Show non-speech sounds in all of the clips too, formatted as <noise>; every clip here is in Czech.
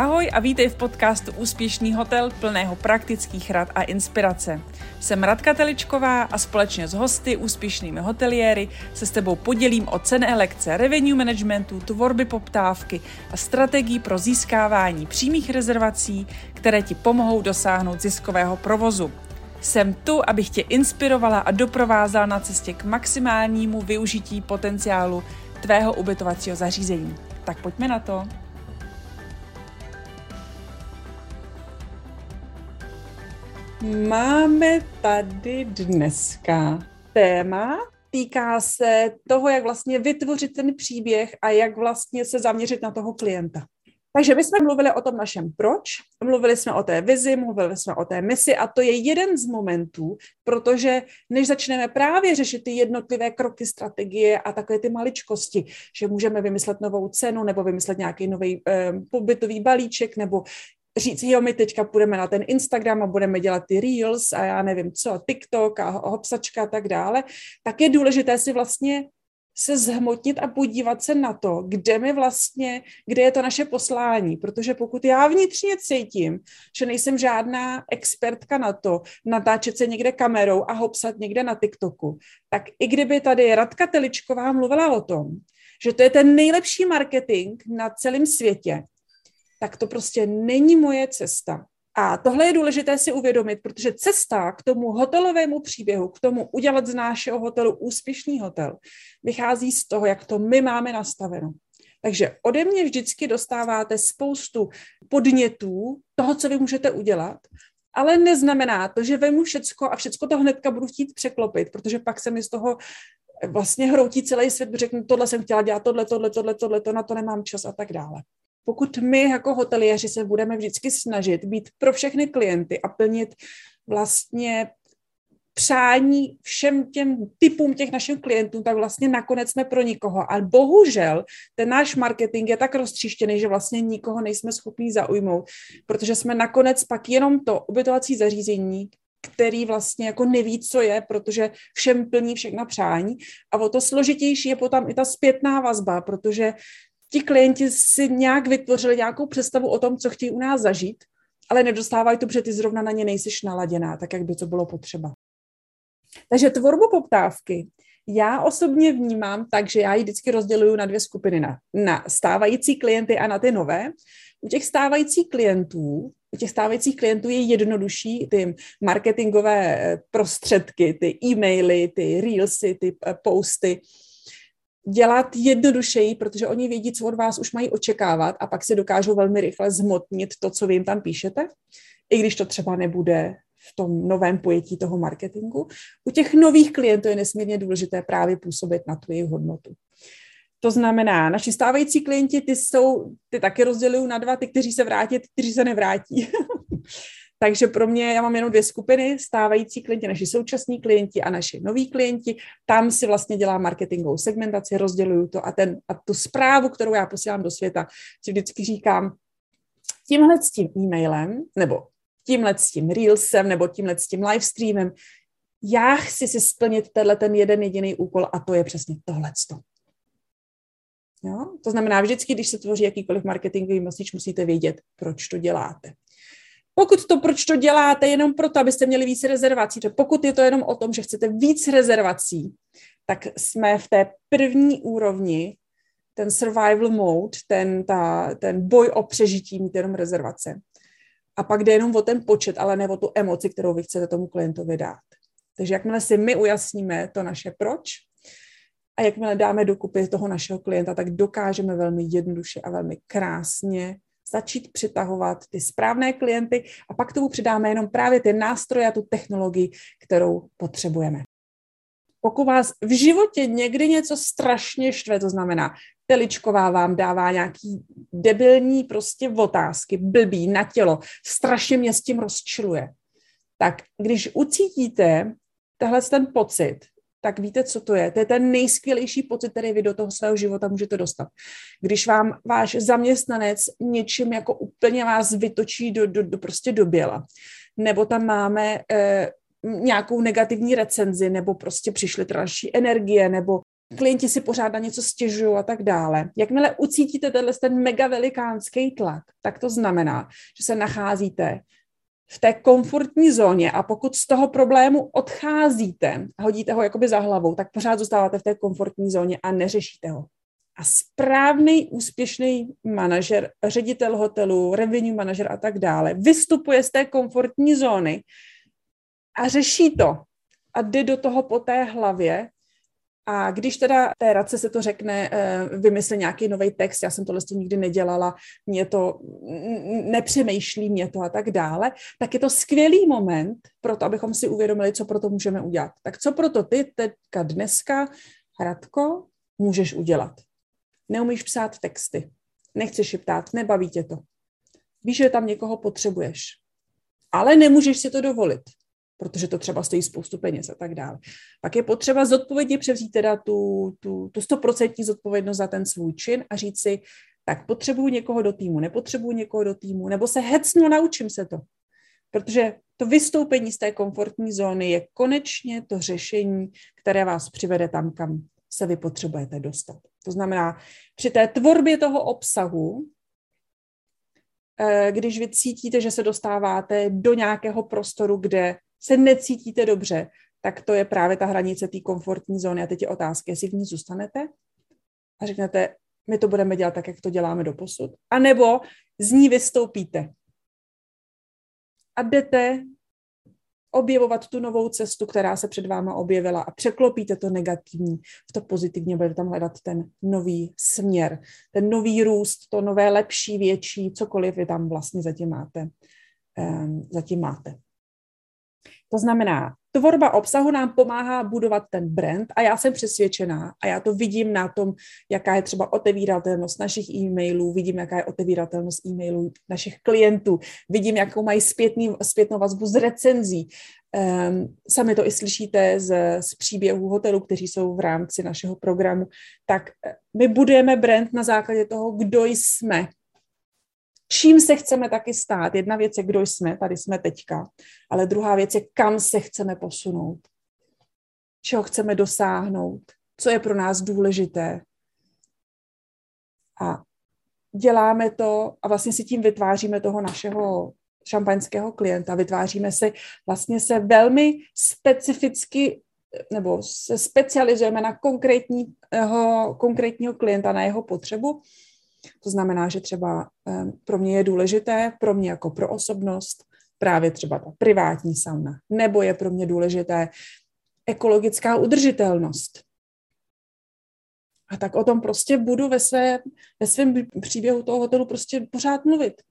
Ahoj a vítej v podcastu Úspěšný hotel plného praktických rad a inspirace. Jsem Radka Teličková a společně s hosty, úspěšnými hoteliéry, se s tebou podělím o cené lekce revenue managementu, tvorby poptávky a strategii pro získávání přímých rezervací, které ti pomohou dosáhnout ziskového provozu. Jsem tu, abych tě inspirovala a doprovázala na cestě k maximálnímu využití potenciálu tvého ubytovacího zařízení. Tak pojďme na to. Máme tady dneska téma, týká se toho, jak vlastně vytvořit ten příběh a jak vlastně se zaměřit na toho klienta. Takže my jsme mluvili o tom našem proč, mluvili jsme o té vizi, mluvili jsme o té misi a to je jeden z momentů, protože než začneme právě řešit ty jednotlivé kroky, strategie a takové ty maličkosti, že můžeme vymyslet novou cenu nebo vymyslet nějaký nový eh, pobytový balíček nebo říct, jo, my teďka půjdeme na ten Instagram a budeme dělat ty Reels a já nevím co, TikTok a hopsačka a tak dále, tak je důležité si vlastně se zhmotnit a podívat se na to, kde mi vlastně, kde je to naše poslání, protože pokud já vnitřně cítím, že nejsem žádná expertka na to, natáčet se někde kamerou a hopsat někde na TikToku, tak i kdyby tady Radka Teličková mluvila o tom, že to je ten nejlepší marketing na celém světě, tak to prostě není moje cesta. A tohle je důležité si uvědomit, protože cesta k tomu hotelovému příběhu, k tomu udělat z našeho hotelu úspěšný hotel, vychází z toho, jak to my máme nastaveno. Takže ode mě vždycky dostáváte spoustu podnětů toho, co vy můžete udělat, ale neznamená to, že vemu všecko a všecko to hnedka budu chtít překlopit, protože pak se mi z toho vlastně hroutí celý svět, řeknu, tohle jsem chtěla dělat, tohle, tohle, tohle, tohle, to na to nemám čas a tak dále pokud my jako hoteliéři se budeme vždycky snažit být pro všechny klienty a plnit vlastně přání všem těm typům těch našich klientů, tak vlastně nakonec jsme pro nikoho. A bohužel ten náš marketing je tak roztříštěný, že vlastně nikoho nejsme schopni zaujmout, protože jsme nakonec pak jenom to ubytovací zařízení, který vlastně jako neví, co je, protože všem plní všechna přání. A o to složitější je potom i ta zpětná vazba, protože ti klienti si nějak vytvořili nějakou představu o tom, co chtějí u nás zažít, ale nedostávají to, protože ty zrovna na ně nejsiš naladěná, tak jak by to bylo potřeba. Takže tvorbu poptávky já osobně vnímám tak, že já ji vždycky rozděluju na dvě skupiny, na, na stávající klienty a na ty nové. U těch stávajících klientů, u těch stávajících klientů je jednodušší ty marketingové prostředky, ty e-maily, ty reelsy, ty eh, posty, dělat jednodušeji, protože oni vědí, co od vás už mají očekávat a pak si dokážou velmi rychle zmotnit to, co vy jim tam píšete, i když to třeba nebude v tom novém pojetí toho marketingu. U těch nových klientů je nesmírně důležité právě působit na tu jejich hodnotu. To znamená, naši stávající klienti, ty jsou, ty taky rozdělují na dva, ty, kteří se vrátí, ty, kteří se nevrátí. <laughs> Takže pro mě, já mám jenom dvě skupiny, stávající klienti, naši současní klienti a naši noví klienti. Tam si vlastně dělám marketingovou segmentaci, rozděluju to a, ten, a tu zprávu, kterou já posílám do světa, si vždycky říkám, tímhle s tím e-mailem, nebo tímhle s tím reelsem, nebo tímhle s tím livestreamem, já chci si splnit tenhle ten jeden jediný úkol a to je přesně tohleto. Jo? To znamená, vždycky, když se tvoří jakýkoliv marketingový message, musíte vědět, proč to děláte. Pokud to, proč to děláte, jenom proto, abyste měli víc rezervací, to pokud je to jenom o tom, že chcete víc rezervací, tak jsme v té první úrovni, ten survival mode, ten, ta, ten boj o přežití, mít jenom rezervace. A pak jde jenom o ten počet, ale ne o tu emoci, kterou vy chcete tomu klientovi dát. Takže jakmile si my ujasníme to naše proč, a jakmile dáme dokupy toho našeho klienta, tak dokážeme velmi jednoduše a velmi krásně začít přitahovat ty správné klienty a pak tomu přidáme jenom právě ty nástroje a tu technologii, kterou potřebujeme. Pokud vás v životě někdy něco strašně štve, to znamená, Teličková vám dává nějaký debilní prostě otázky, blbý na tělo, strašně mě s tím rozčiluje. Tak když ucítíte tehle ten pocit, tak víte, co to je. To je ten nejskvělejší pocit, který vy do toho svého života můžete dostat. Když vám váš zaměstnanec něčím jako úplně vás vytočí do, do, do prostě do běla, nebo tam máme eh, nějakou negativní recenzi, nebo prostě přišly další energie, nebo klienti si pořád na něco stěžují a tak dále. Jakmile ucítíte tenhle ten mega velikánský tlak, tak to znamená, že se nacházíte v té komfortní zóně a pokud z toho problému odcházíte hodíte ho jakoby za hlavou, tak pořád zůstáváte v té komfortní zóně a neřešíte ho. A správný, úspěšný manažer, ředitel hotelu, revenue manažer a tak dále, vystupuje z té komfortní zóny a řeší to. A jde do toho po té hlavě a když teda té radce se to řekne, eh, vymysle nějaký nový text, já jsem tohle nikdy nedělala, mě to nepřemýšlí mě to a tak dále, tak je to skvělý moment pro to, abychom si uvědomili, co pro to můžeme udělat. Tak co pro to ty teďka dneska, Radko, můžeš udělat? Neumíš psát texty, nechceš je ptát, nebaví tě to. Víš, že tam někoho potřebuješ, ale nemůžeš si to dovolit protože to třeba stojí spoustu peněz a tak dále. Pak je potřeba zodpovědně převzít teda tu, tu, tu 100% zodpovědnost za ten svůj čin a říct si, tak potřebuju někoho do týmu, nepotřebuju někoho do týmu, nebo se hecnu, naučím se to. Protože to vystoupení z té komfortní zóny je konečně to řešení, které vás přivede tam, kam se vy potřebujete dostat. To znamená, při té tvorbě toho obsahu, eh, když vy cítíte, že se dostáváte do nějakého prostoru, kde se necítíte dobře, tak to je právě ta hranice té komfortní zóny. A teď je otázka, jestli v ní zůstanete a řeknete, my to budeme dělat tak, jak to děláme do posud. A nebo z ní vystoupíte a jdete objevovat tu novou cestu, která se před váma objevila a překlopíte to negativní v to pozitivně, budete tam hledat ten nový směr, ten nový růst, to nové lepší, větší, cokoliv vy tam vlastně zatím máte. Um, zatím máte. To znamená, tvorba obsahu nám pomáhá budovat ten brand a já jsem přesvědčená a já to vidím na tom, jaká je třeba otevíratelnost našich e-mailů, vidím, jaká je otevíratelnost e-mailů našich klientů, vidím, jakou mají zpětný, zpětnou vazbu z recenzí. Um, sami to i slyšíte z, z příběhů hotelů, kteří jsou v rámci našeho programu. Tak eh, my budujeme brand na základě toho, kdo jsme, čím se chceme taky stát. Jedna věc je, kdo jsme, tady jsme teďka, ale druhá věc je, kam se chceme posunout, čeho chceme dosáhnout, co je pro nás důležité. A děláme to a vlastně si tím vytváříme toho našeho šampaňského klienta, vytváříme se vlastně se velmi specificky nebo se specializujeme na konkrétního, konkrétního klienta, na jeho potřebu to znamená, že třeba pro mě je důležité, pro mě jako pro osobnost, právě třeba ta privátní sauna, nebo je pro mě důležité ekologická udržitelnost. A tak o tom prostě budu ve, své, ve svém příběhu toho hotelu prostě pořád mluvit.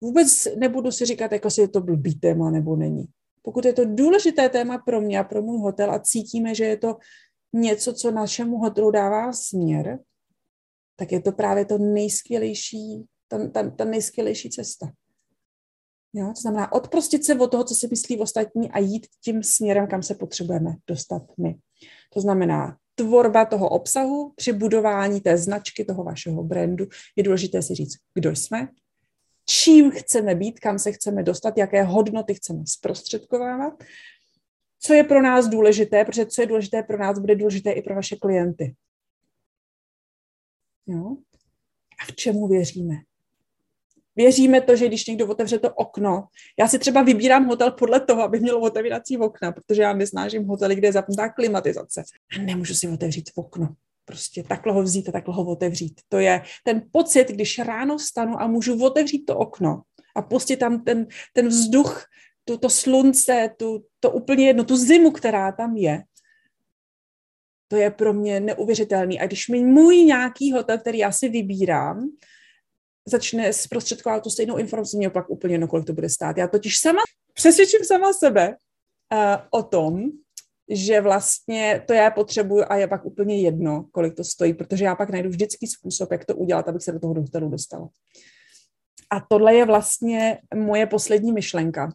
Vůbec nebudu si říkat, jako si je to blbý téma nebo není. Pokud je to důležité téma pro mě a pro můj hotel a cítíme, že je to něco, co našemu hotelu dává směr, tak je to právě to nejskvělejší, ta, ta, ta nejskvělejší cesta. Jo? To znamená odprostit se od toho, co si myslí ostatní a jít tím směrem, kam se potřebujeme dostat my. To znamená, tvorba toho obsahu při budování té značky, toho vašeho brandu, je důležité si říct, kdo jsme, čím chceme být, kam se chceme dostat, jaké hodnoty chceme zprostředkovávat, co je pro nás důležité, protože co je důležité pro nás, bude důležité i pro vaše klienty. Jo? A v čemu věříme? Věříme to, že když někdo otevře to okno, já si třeba vybírám hotel podle toho, aby měl otevírací okna, protože já nesnážím hotely, kde je zapnutá klimatizace. A nemůžu si otevřít okno. Prostě takhle ho vzít a takhle ho otevřít. To je ten pocit, když ráno vstanu a můžu otevřít to okno a pustit tam ten, ten vzduch, tu, to slunce, tu, to úplně jedno, tu zimu, která tam je to je pro mě neuvěřitelný. A když mi můj nějaký hotel, který já si vybírám, začne zprostředkovat tu stejnou informaci, mě pak úplně jedno, kolik to bude stát. Já totiž sama přesvědčím sama sebe uh, o tom, že vlastně to já potřebuju a je pak úplně jedno, kolik to stojí, protože já pak najdu vždycky způsob, jak to udělat, abych se do toho hotelu dostala. A tohle je vlastně moje poslední myšlenka.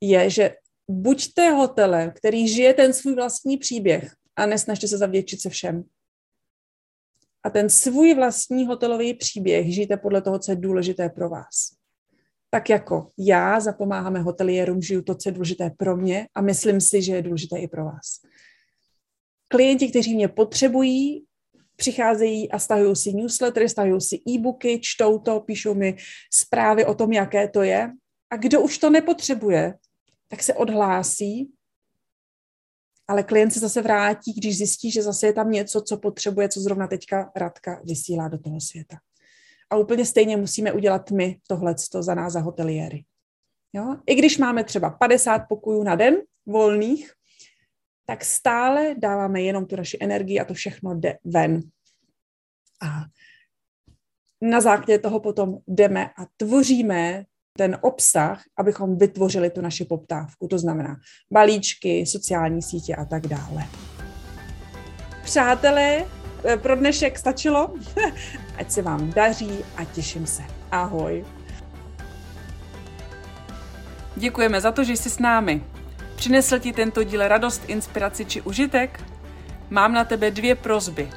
Je, že buďte hotelem, který žije ten svůj vlastní příběh a nesnažte se zavděčit se všem. A ten svůj vlastní hotelový příběh žijte podle toho, co je důležité pro vás. Tak jako já zapomáháme hotelierům, žiju to, co je důležité pro mě a myslím si, že je důležité i pro vás. klienti, kteří mě potřebují, přicházejí a stahují si newslettery, stahují si e-booky, čtou to, píšou mi zprávy o tom, jaké to je. A kdo už to nepotřebuje, tak se odhlásí, ale klient se zase vrátí, když zjistí, že zase je tam něco, co potřebuje, co zrovna teďka Radka vysílá do toho světa. A úplně stejně musíme udělat my tohle za nás, za hoteliéry. Jo? I když máme třeba 50 pokojů na den volných, tak stále dáváme jenom tu naši energii a to všechno jde ven. A na základě toho potom jdeme a tvoříme ten obsah, abychom vytvořili tu naši poptávku. To znamená balíčky, sociální sítě a tak dále. Přátelé, eh, pro dnešek stačilo. <laughs> Ať se vám daří a těším se. Ahoj. Děkujeme za to, že jsi s námi. Přinesl ti tento díl radost, inspiraci či užitek? Mám na tebe dvě prozby.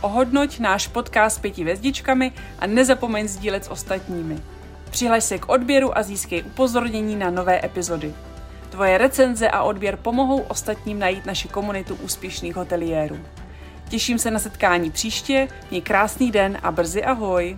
Ohodnoť náš podcast pěti hvězdičkami a nezapomeň sdílet s ostatními. Přihlaš se k odběru a získej upozornění na nové epizody. Tvoje recenze a odběr pomohou ostatním najít naši komunitu úspěšných hoteliérů. Těším se na setkání příště, měj krásný den a brzy ahoj!